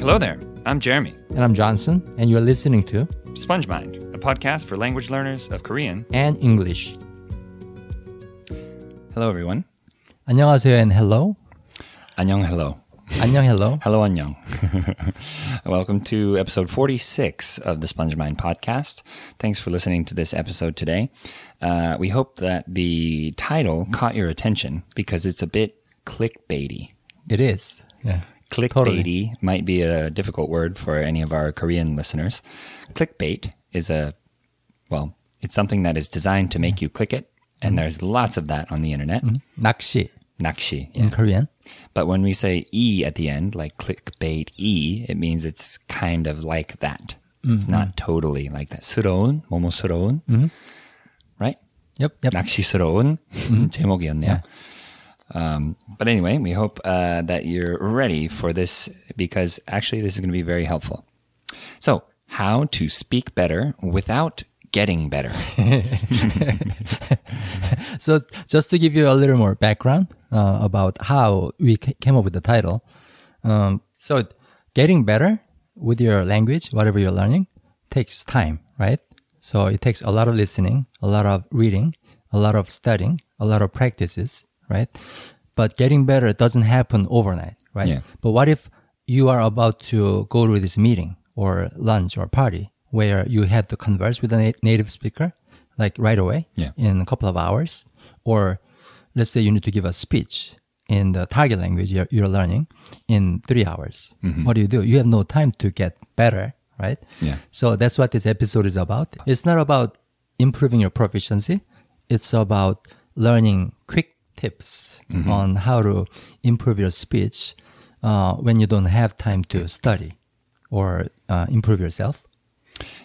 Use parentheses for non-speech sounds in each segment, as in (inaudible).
Hello there. I'm Jeremy. And I'm Johnson, and you're listening to Sponge Mind, a podcast for language learners of Korean. and English. Hello, everyone. 안녕하세요 and hello. 안녕, hello. 안녕, hello. (laughs) Hello, 안녕. (laughs) Welcome to episode 46 of the Sponge Mind podcast. Thanks for listening to this episode today. Uh, we hope that the title caught your attention because it's a bit clickbaity. It is. Yeah. Clickbaity might be a difficult word for any of our Korean listeners. Clickbait is a, well, it's something that is designed to make you click it. And there's lots of that on the internet. 낚시 Nakshi. in Korean. But when we say E at the end, like clickbait E, it means it's kind of like that. It's not totally like that. 스러운, 뭐뭐스러운. Right? Yep, yep. 낚시스러운 (laughs) 제목이었네요. Um, but anyway, we hope uh, that you're ready for this because actually this is going to be very helpful. So, how to speak better without getting better. (laughs) So just to give you a little more background uh, about how we ca- came up with the title. Um, so getting better with your language, whatever you're learning, takes time, right? So it takes a lot of listening, a lot of reading, a lot of studying, a lot of practices, right? But getting better doesn't happen overnight, right? Yeah. But what if you are about to go to this meeting or lunch or party where you have to converse with a na- native speaker, like right away Yeah. in a couple of hours? Or let's say you need to give a speech in the target language you're, you're learning in three hours. Mm-hmm. What do you do? You have no time to get better, right? Yeah. So that's what this episode is about. It's not about improving your proficiency. It's about learning quick tips on how to improve your speech uh, when you don't have time to study or uh, improve yourself.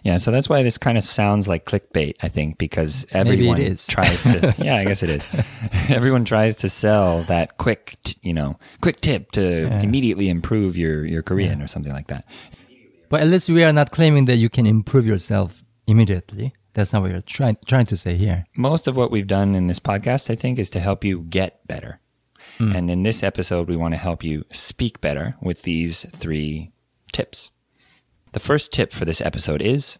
Yeah, so that's why this kind of sounds like clickbait, I think, because everyone is. (laughs) tries to. Yeah, I guess it is. (laughs) everyone tries to sell that quick, t- you know, quick tip to immediately improve your your Korean or something like that. But at least we are not claiming that you can improve yourself immediately. That's not what you're trying trying to say here. Most of what we've done in this podcast, I think, is to help you get better. And in this episode, we want to help you speak better with these three tips. The first tip for this episode is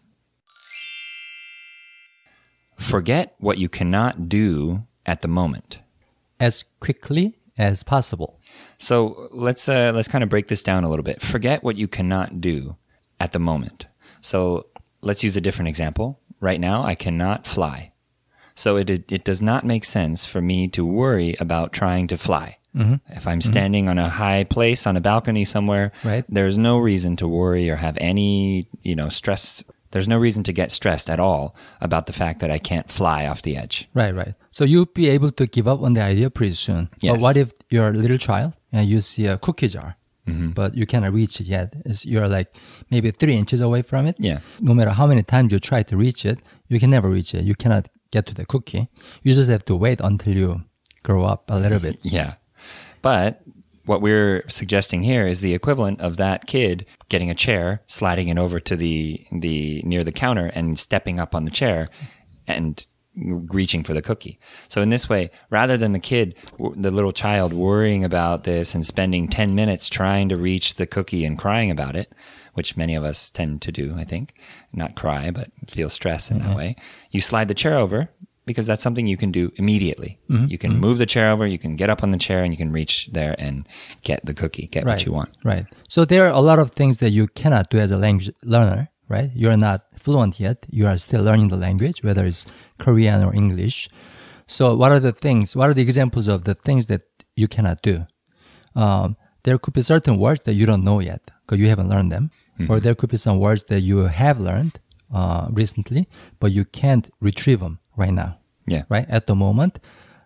forget what you cannot do at the moment. As quickly as possible. So let's uh, let's kind of break this down a little bit. Forget what you cannot do at the moment. So let's use a different example. Right now, I cannot fly. So it it, it does not make sense for me to worry about trying to fly. Mm-hmm. If I'm standing on a high place on a balcony somewhere, Right. there's no reason to worry or have any you know stress. There's no reason to get stressed at all about the fact that I can't fly off the edge. Right, right. So you'll be able to give up on the idea pretty soon. Yes. But what if you're a little child and you see a cookie jar, Mm-hmm. but you cannot reach it yet? It's, you're like maybe three inches away from it. Yeah. No matter how many times you try to reach it, you can never reach it. You cannot get to the cookie. You just have to wait until you grow up a little bit. (laughs) Yeah. But what we're suggesting here is the equivalent of that kid getting a chair, sliding it over to the the near the counter and stepping up on the chair and reaching for the cookie. So in this way, rather than the kid, the little child worrying about this and spending 10 minutes trying to reach the cookie and crying about it, which many of us tend to do, I think, not cry, but feel stress in that mm-hmm. way. You slide the chair over because that's something you can do immediately. Mm-hmm. You can mm-hmm. move the chair over, you can get up on the chair and you can reach there and get the cookie, get what you want. Right. So there are a lot of things that you cannot do as a language learner, right? You're not fluent yet. You are still learning the language, whether it's Korean or English. So what are the things, what are the examples of the things that you cannot do? Um, there could be certain words that you don't know yet because you haven't learned them. Or there could be some words that you have learned uh, recently, but you can't retrieve them right now Yeah. right? At the moment,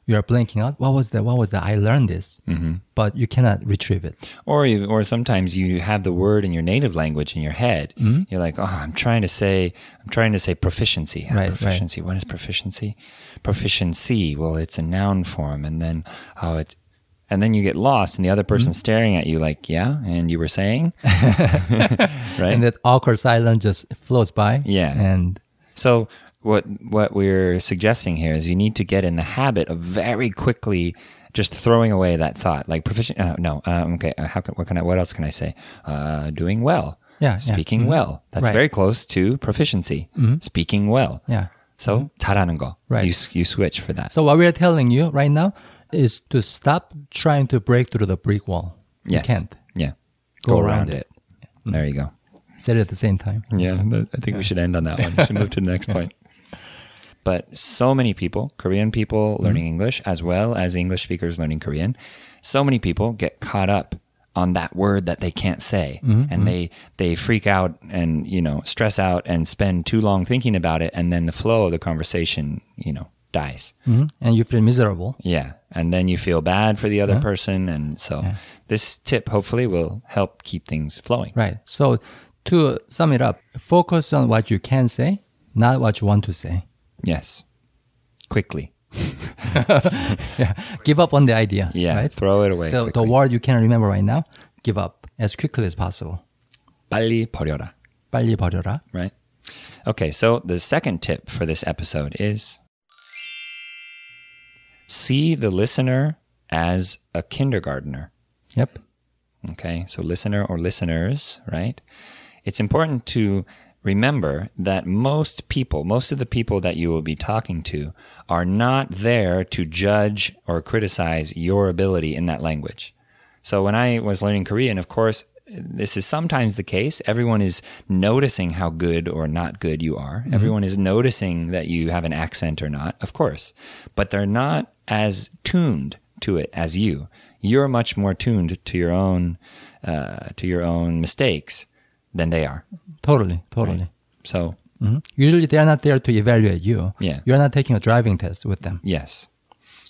you are blanking out. What was that? What was that? I learned this, mm-hmm. but you cannot retrieve it. Or you, or sometimes you have the word in your native language in your head. Mm-hmm. You're like, oh, I'm trying to say, I'm trying to say proficiency. Ah, Right, right. proficiency. What is proficiency? Proficiency. Well, it's a noun form, and then oh, it's and then you get lost, and the other person's mm-hmm. staring at you like, yeah, and you were saying, (laughs) (laughs) right? And that awkward silence just flows by. Yeah. And So what what we're suggesting here is you need to get in the habit of very quickly just throwing away that thought, like proficient. Uh, no, um, okay. Uh, how can, what can I? What else can I say? Uh, doing well. Yeah, yeah. Speaking well. That's Right. very close to proficiency. Speaking well. Yeah. So 잘하는 거. Right. You s- you switch for that. So what we are telling you right now is to stop trying to break through the brick wall. You yes. can't. Yeah. Go around it. There you go. Say it at the same time. Yeah, that- I think we should end on that one. We should move to the next (laughs) point. But so many people, Korean people mm-hmm. learning English, as well as English speakers learning Korean, so many people get caught up on that word that they can't say, mm-hmm, and mm-hmm. they they freak out and you know stress out and spend too long thinking about it, and then the flow of the conversation you know dies. Mhm. And you feel miserable. Yeah, and then you feel bad for the other person, and so this tip hopefully will help keep things flowing. Right. So to sum it up, focus on what you can say, not what you want to say. Yes, quickly. (laughs) Yeah. Give up on the idea. Yeah, Right? throw it away. The, the quickly. word you cannot remember right now, give up as quickly as possible. 빨리 버려라. 빨리 버려라. Right? Okay, so the second tip for this episode is see the listener as a kindergartner. Yep. Okay, so listener or listeners, right? It's important to remember that most people, most of the people that you will be talking to, are not there to judge or criticize your ability in that language. So when I was learning Korean, of course, this is sometimes the case. Everyone is noticing how good or not good you are. Everyone is noticing that you have an accent or not, of course. But they're not as tuned to it as you. You're much more tuned to your own uh, to your own mistakes than they are. Totally. Totally. So Mhm. Usually they are not there to evaluate you. Yeah. You're not taking a driving test with them. yes,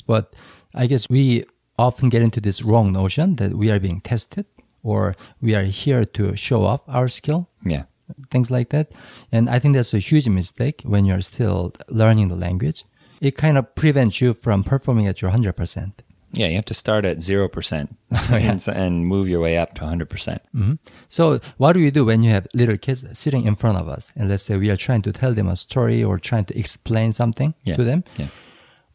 But I guess we often get into this wrong notion that we are being tested or we are here to show off our skill, yeah, things like that. And I think that's a huge mistake when you're still learning the language. It kind of prevents you from performing at your 100%. Yeah. You have to start at zero percent (laughs) (laughs) and, and move your way up to hundred percent. Mm-hmm. So what do we do when you have little kids sitting in front of us? And let's say we are trying to tell them a story or trying to explain something Yeah. to them. Yeah.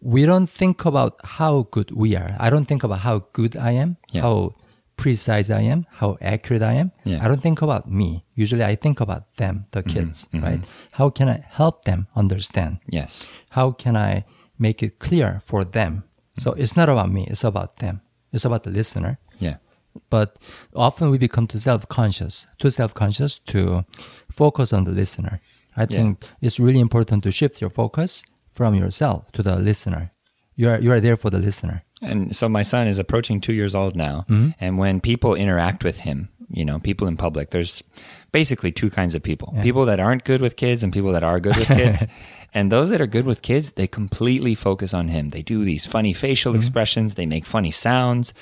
we don't think about how good we are. I don't think about how good I am, Yeah. how precise I am, how accurate I am. I don't think about me. Usually I think about them, the mm-hmm. kids, mm-hmm. right? How can I help them understand? Yes. How can I make it clear for them? So it's not about me, it's about them. It's about the listener. Yeah. But often we become too self-conscious, too self-conscious to focus on the listener. I think it's really important to shift your focus from yourself to the listener. You are you are there for the listener. And so my son is approaching two years old now. Mm-hmm. And when people interact with him, you know, people in public, there's basically two kinds of people people that aren't good with kids and people that are good with kids. (laughs) and those that are good with kids, they completely focus on him. They do these funny facial mm-hmm. expressions, they make funny sounds.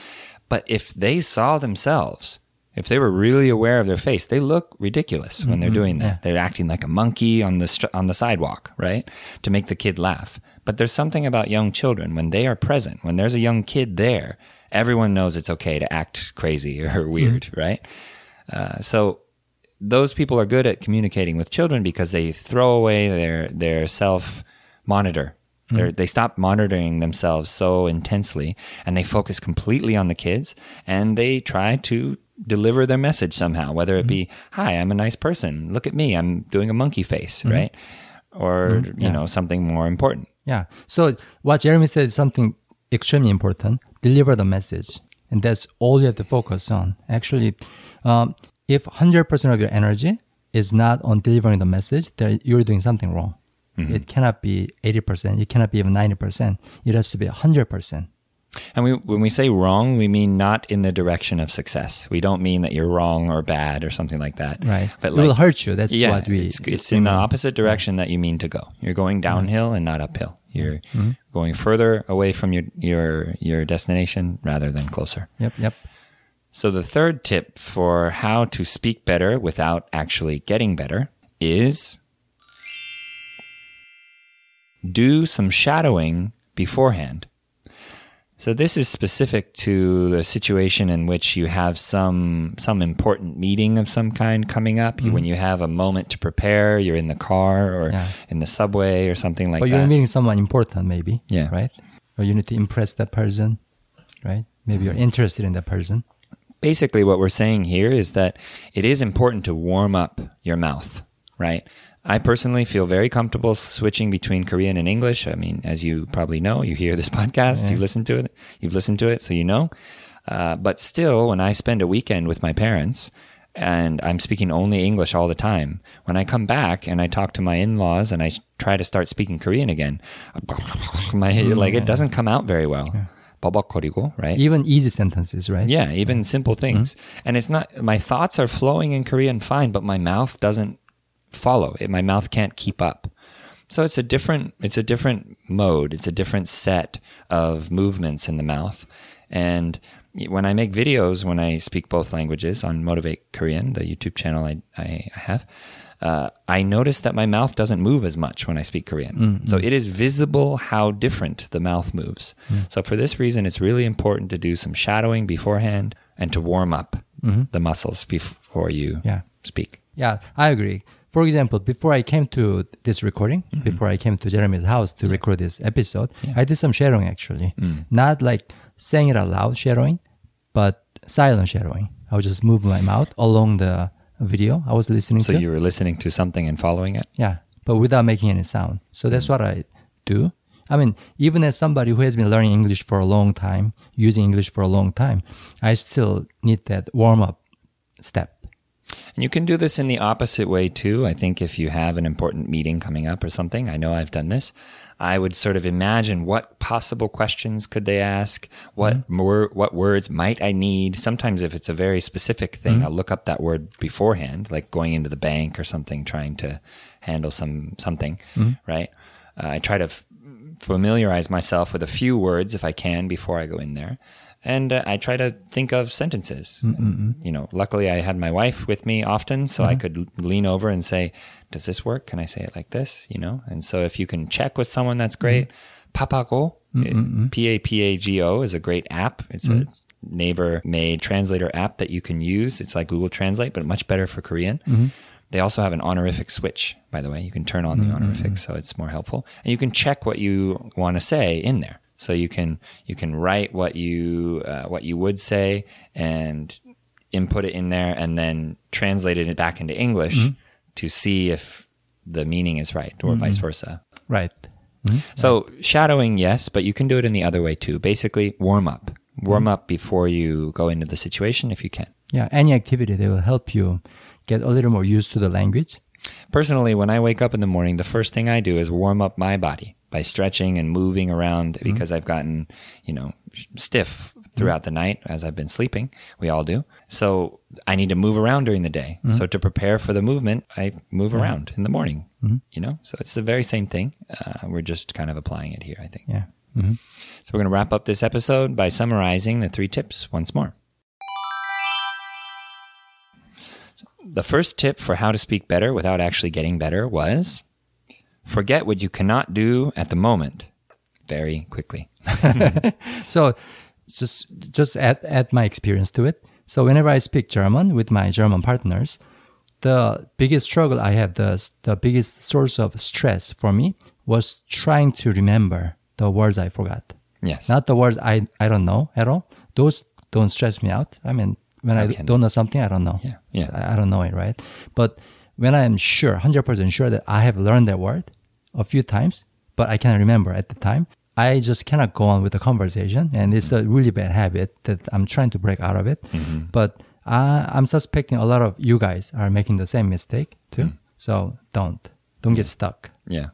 But if they saw themselves, if they were really aware of their face, they look ridiculous when they're mm-hmm. doing that. They're acting like a monkey on the str- on the sidewalk, right? To make the kid laugh. But there's something about young children when they are present, when there's a young kid there, everyone knows it's okay to act crazy (laughs) or weird, mm-hmm. right? Uh, so those people are good at communicating with children because they throw away their their self monitor. Mm-hmm. They're, They stop monitoring themselves so intensely, and they focus completely on the kids, and they try to deliver their message somehow. Whether it be, mm-hmm. "Hi, I'm a nice person. Look at me. I'm doing a monkey face," mm-hmm. right? Or you know something more important. Yeah. So what Jeremy said is something extremely important. Deliver the message, and that's all you have to focus on. Actually, um, if hundred percent of your energy is not on delivering the message, then you're doing something wrong. Mm-hmm. It cannot be eighty percent. It cannot be even ninety percent. It has to be hundred percent. And we, when we say wrong, we mean not in the direction of success. We don't mean that you're wrong or bad or something like that. Right. But it will hurt you. That's yeah, what we. it's, it's in the opposite direction that you mean to go. You're going downhill and not uphill. You're mm-hmm. going further away from your, your, your destination rather than closer. Yep. Yep. So the third tip for how to speak better without actually getting better is do some shadowing beforehand. So this is specific to the situation in which you have some some important meeting of some kind coming up. You, mm-hmm. when you have a moment to prepare, you're in the car or Yeah. in the subway or something like that. you're meeting someone important, maybe. Yeah. Right? Or you need to impress that person, right? Maybe mm-hmm. you're interested in that person. Basically what we're saying here is that it is important to warm up your mouth, right? I personally feel very comfortable switching between Korean and English. I mean, as you probably know, you hear this (laughs) podcast, you listen to it, you've listened to it, so you know. Uh, but still, when I spend a weekend with my parents and I'm speaking only English all the time, when I come back and I talk to my in-laws and I try to start speaking Korean again, (laughs) my like it doesn't come out very well. 버벅거리고, right? Even easy sentences, right? Yeah, even simple things. And it's not my thoughts are flowing in Korean fine, but my mouth doesn't follow. It, my mouth can't keep up. So it's a different it's a different mode. It's a different set of movements in the mouth. And when I make videos when I speak both languages on Motivate Korean, the YouTube channel I, I have, uh, I notice that my mouth doesn't move as much when I speak Korean. Mm, so mm. it is visible how different the mouth moves. Mm. So for this reason, it's really important to do some shadowing beforehand and to warm up mm-hmm. the muscles before you Yeah. speak. Yeah, I agree. For example, before I came to this recording, mm-hmm. before I came to Jeremy's house to record this episode, I did some shadowing actually. Not like saying it aloud loud shadowing, but silent shadowing. I would just move my mouth along the video I was listening So to. you were listening to something and following it? Yeah, but without making any sound. So that's hmm. what I do. I mean, even as somebody who has been learning English for a long time, using English for a long time, I still need that warm up step. And you can do this in the opposite way too. I think if you have an important meeting coming up or something, I know I've done this. I would sort of imagine what possible questions could they ask, what mm-hmm. more, what words might I need. Sometimes if it's a very specific thing, mm-hmm. I'll look up that word beforehand, like going into the bank or something, trying to handle some something, mm-hmm. right? Uh, I try to f- familiarize myself with a few words if I can before I go in there. And uh, I try to think of sentences. Mm, mm, mm. You know, luckily I had my wife with me often, so I mm-hmm. could lean over and say, "Does this work? Can I say it like this?" You know. And so if you can check with someone, that's mm-hmm. great. Papago, uh, P A P A G O, is a great app. It's a mm-hmm. Naver-made translator app that you can use. It's like Google Translate, but much better for Korean. They also have an honorific switch, by the way. You can turn on the honorific, so it's more helpful. And you can check what you want to say in there. So you can you can write what you uh, what you would say and input it in there, and then translate it back into English mm-hmm. to see if the meaning is right, or mm-hmm. vice versa. Right. Mm-hmm. So shadowing, yes, but you can do it in the other way too. Basically, warm up, warm up before you go into the situation if you can. Yeah, any activity that will help you get a little more used to the language. Personally, when I wake up in the morning, the first thing I do is warm up my body by stretching and moving around mm-hmm. because I've gotten, you know, stiff mm-hmm. throughout the night as I've been sleeping. We all do. So I need to move around during the day. Mm-hmm. So to prepare for the movement, I move around in the morning, you know? So it's the very same thing. Uh, we're just kind of applying it here, I think. Yeah. So we're going to wrap up this episode by summarizing the three tips once more. The first tip for how to speak better without actually getting better was forget what you cannot do at the moment very quickly. (laughs) So just just add add my experience to it. So whenever I speak German with my German partners, the biggest struggle I have, the the biggest source of stress for me was trying to remember the words I forgot. Yes. Not the words I, I don't know at all. Those don't stress me out. I mean, when I Okay. don't know something, I don't know. Yeah, yeah. I, I don't know it, right? But when I am sure, 100% sure that I have learned that word a few times, but I cannot remember at the time, I just cannot go on with the conversation. And it's a really bad habit that I'm trying to break out of it. Mm-hmm. But I, I'm suspecting a lot of you guys are making the same mistake too. Mm. So don't. Don't get stuck. Yeah.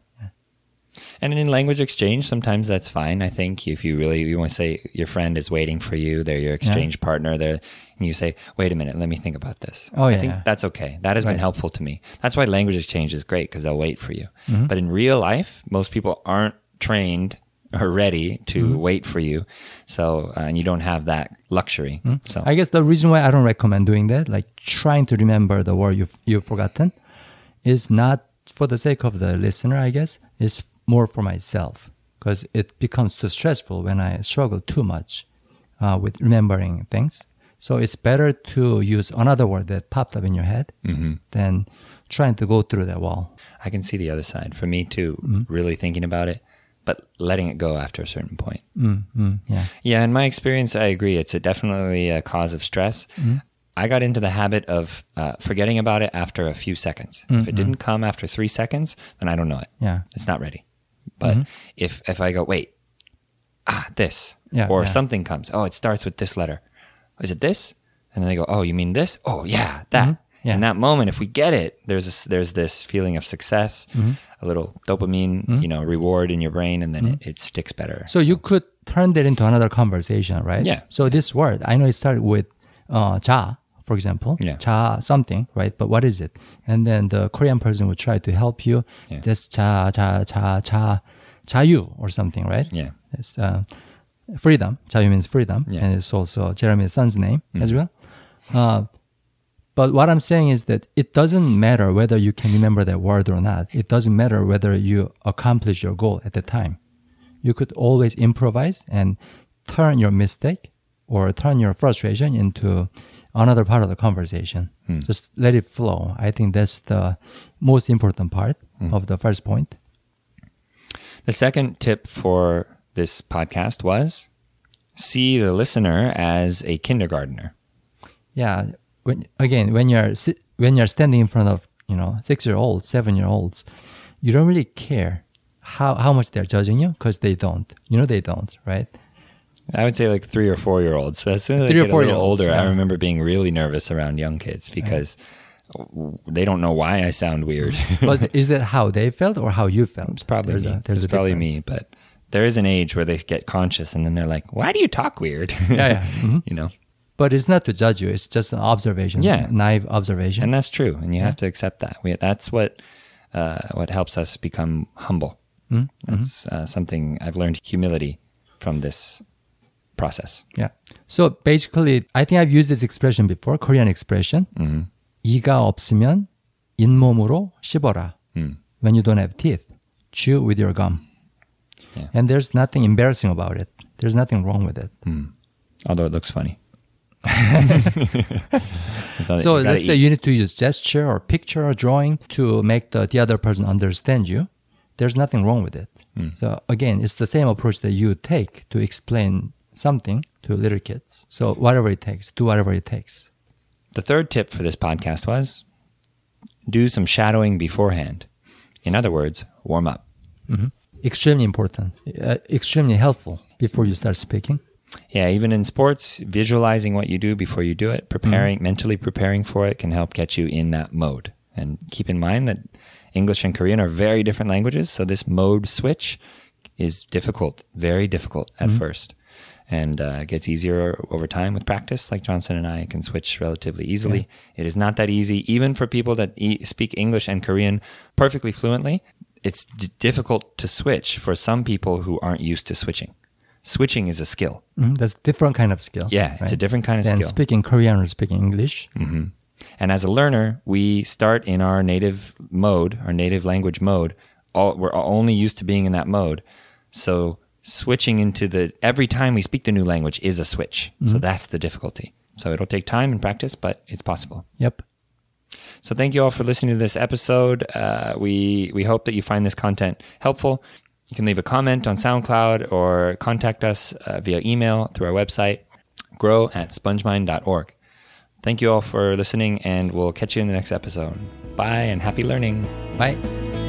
And in language exchange, sometimes that's fine. I think if you really you want to say your friend is waiting for you, they're your exchange partner, there, and you say, "Wait a minute, let me think about this." Oh, yeah. I think that's okay. That has been helpful to me. That's why language exchange is great because they'll wait for you. Mm-hmm. But in real life, most people aren't trained or ready to Mm-hmm. wait for you, so uh, and you don't have that luxury. So I guess the reason why I don't recommend doing that, like trying to remember the word you've, you've forgotten, is not for the sake of the listener, I guess, it's more for myself. because it becomes too stressful when I struggle too much uh, with remembering things. So it's better to use another word that popped up in your head than trying to go through that wall. I can see the other side. For me too, really thinking about it, but letting it go after a certain point. Mm, mm, yeah. Yeah, in my experience, I agree. It's a definitely a cause of stress. I got into the habit of uh, forgetting about it after a few seconds. If it didn't come after three seconds, then I don't know it. Yeah. It's not ready. But if if I go, wait, ah, this, Yeah, or yeah. something comes, oh, it starts with this letter is it this? And then they go, oh, you mean this? Oh, yeah, that. Mm-hmm. Yeah. In that moment, if we get it, there's this, there's this feeling of success, mm-hmm. a little dopamine, mm-hmm. you know, reward in your brain, and then mm-hmm. it, it, sticks better. So, so, you could turn that into another conversation, right? Yeah. So this word, I know it started with uh, ja, for example, yeah. cha something, right? But what is it? And then the Korean person would try to help you. Yeah. This cha cha cha cha cha or something, right? Yeah. It's, uh, freedom. 자유 means freedom, Yeah. and it's also Jeremy's son's name as mm-hmm. well. Uh, but what I'm saying is that it doesn't matter whether you can remember that word or not. It doesn't matter whether you accomplish your goal at the time. You could always improvise and turn your mistake or turn your frustration into another part of the conversation. Hmm. Just let it flow. I think that's the most important part hmm. of the first point. The second tip for this podcast was see the listener as a kindergartner. Yeah. When, again, when you're when you're standing in front of you know six year olds, seven year olds, you don't really care how how much they're judging you because they don't. You know they don't, right? I would say like three or four year olds. So as soon as Three or get a four little year olds, older, I remember being really nervous around young kids because they don't know why I sound weird. Was (laughs) is that how they felt or how you felt? it's probably there's me. A, there's it's a probably difference. me, but there is an age where they get conscious and then they're like, "Why do you talk weird?" Yeah, yeah. (laughs) Mhm. you know, But it's not to judge you. It's just an observation. Yeah. naive observation. and that's true, and you have to accept that. We, that's what uh, what helps us become humble. Mm-hmm. That's uh, something I've learned humility from this process. Yeah. So basically, I think I've used this expression before, Korean expression. Mm-hmm. 이가 없으면 잇몸으로 씹어라. Mm. When you don't have teeth, chew with your gum. Yeah. And there's nothing embarrassing about it. There's nothing wrong with it. Although it looks funny. (laughs) So let's say you need to use gesture or picture or drawing to make the, the other person understand you. There's nothing wrong with it. Hmm. So again, it's the same approach that you take to explain something to little kids. So whatever it takes, do whatever it takes. The third tip for this podcast was do some shadowing beforehand. In other words, warm up. Extremely important, uh, extremely helpful before you start speaking. Yeah, even in sports, visualizing what you do before you do it, preparing, mentally preparing for it can help get you in that mode. And keep in mind that English and Korean are very different languages, so this mode switch is difficult, very difficult at first. And uh, gets easier over time with practice. Like Johnson and I can switch relatively easily. It is not that easy, even for people that e- speak English and Korean perfectly fluently. It's d- difficult to switch for some people who aren't used to switching. Switching is a skill. Mhm, That's a different kind of skill. Yeah, it's a different kind of than skill. speaking Korean or speaking English. And as a learner, we start in our native mode, our native language mode. All, we're only used to being in that mode. So switching into the every time we speak the new language is a switch. So that's the difficulty. So it'll take time and practice, but it's possible. Yep. So thank you all for listening to this episode. Uh, we we hope that you find this content helpful. You can leave a comment on SoundCloud or contact us uh, via email through our website, grow at spongemind.org. Thank you all for listening, and we'll catch you in the next episode. Bye and happy learning. Bye.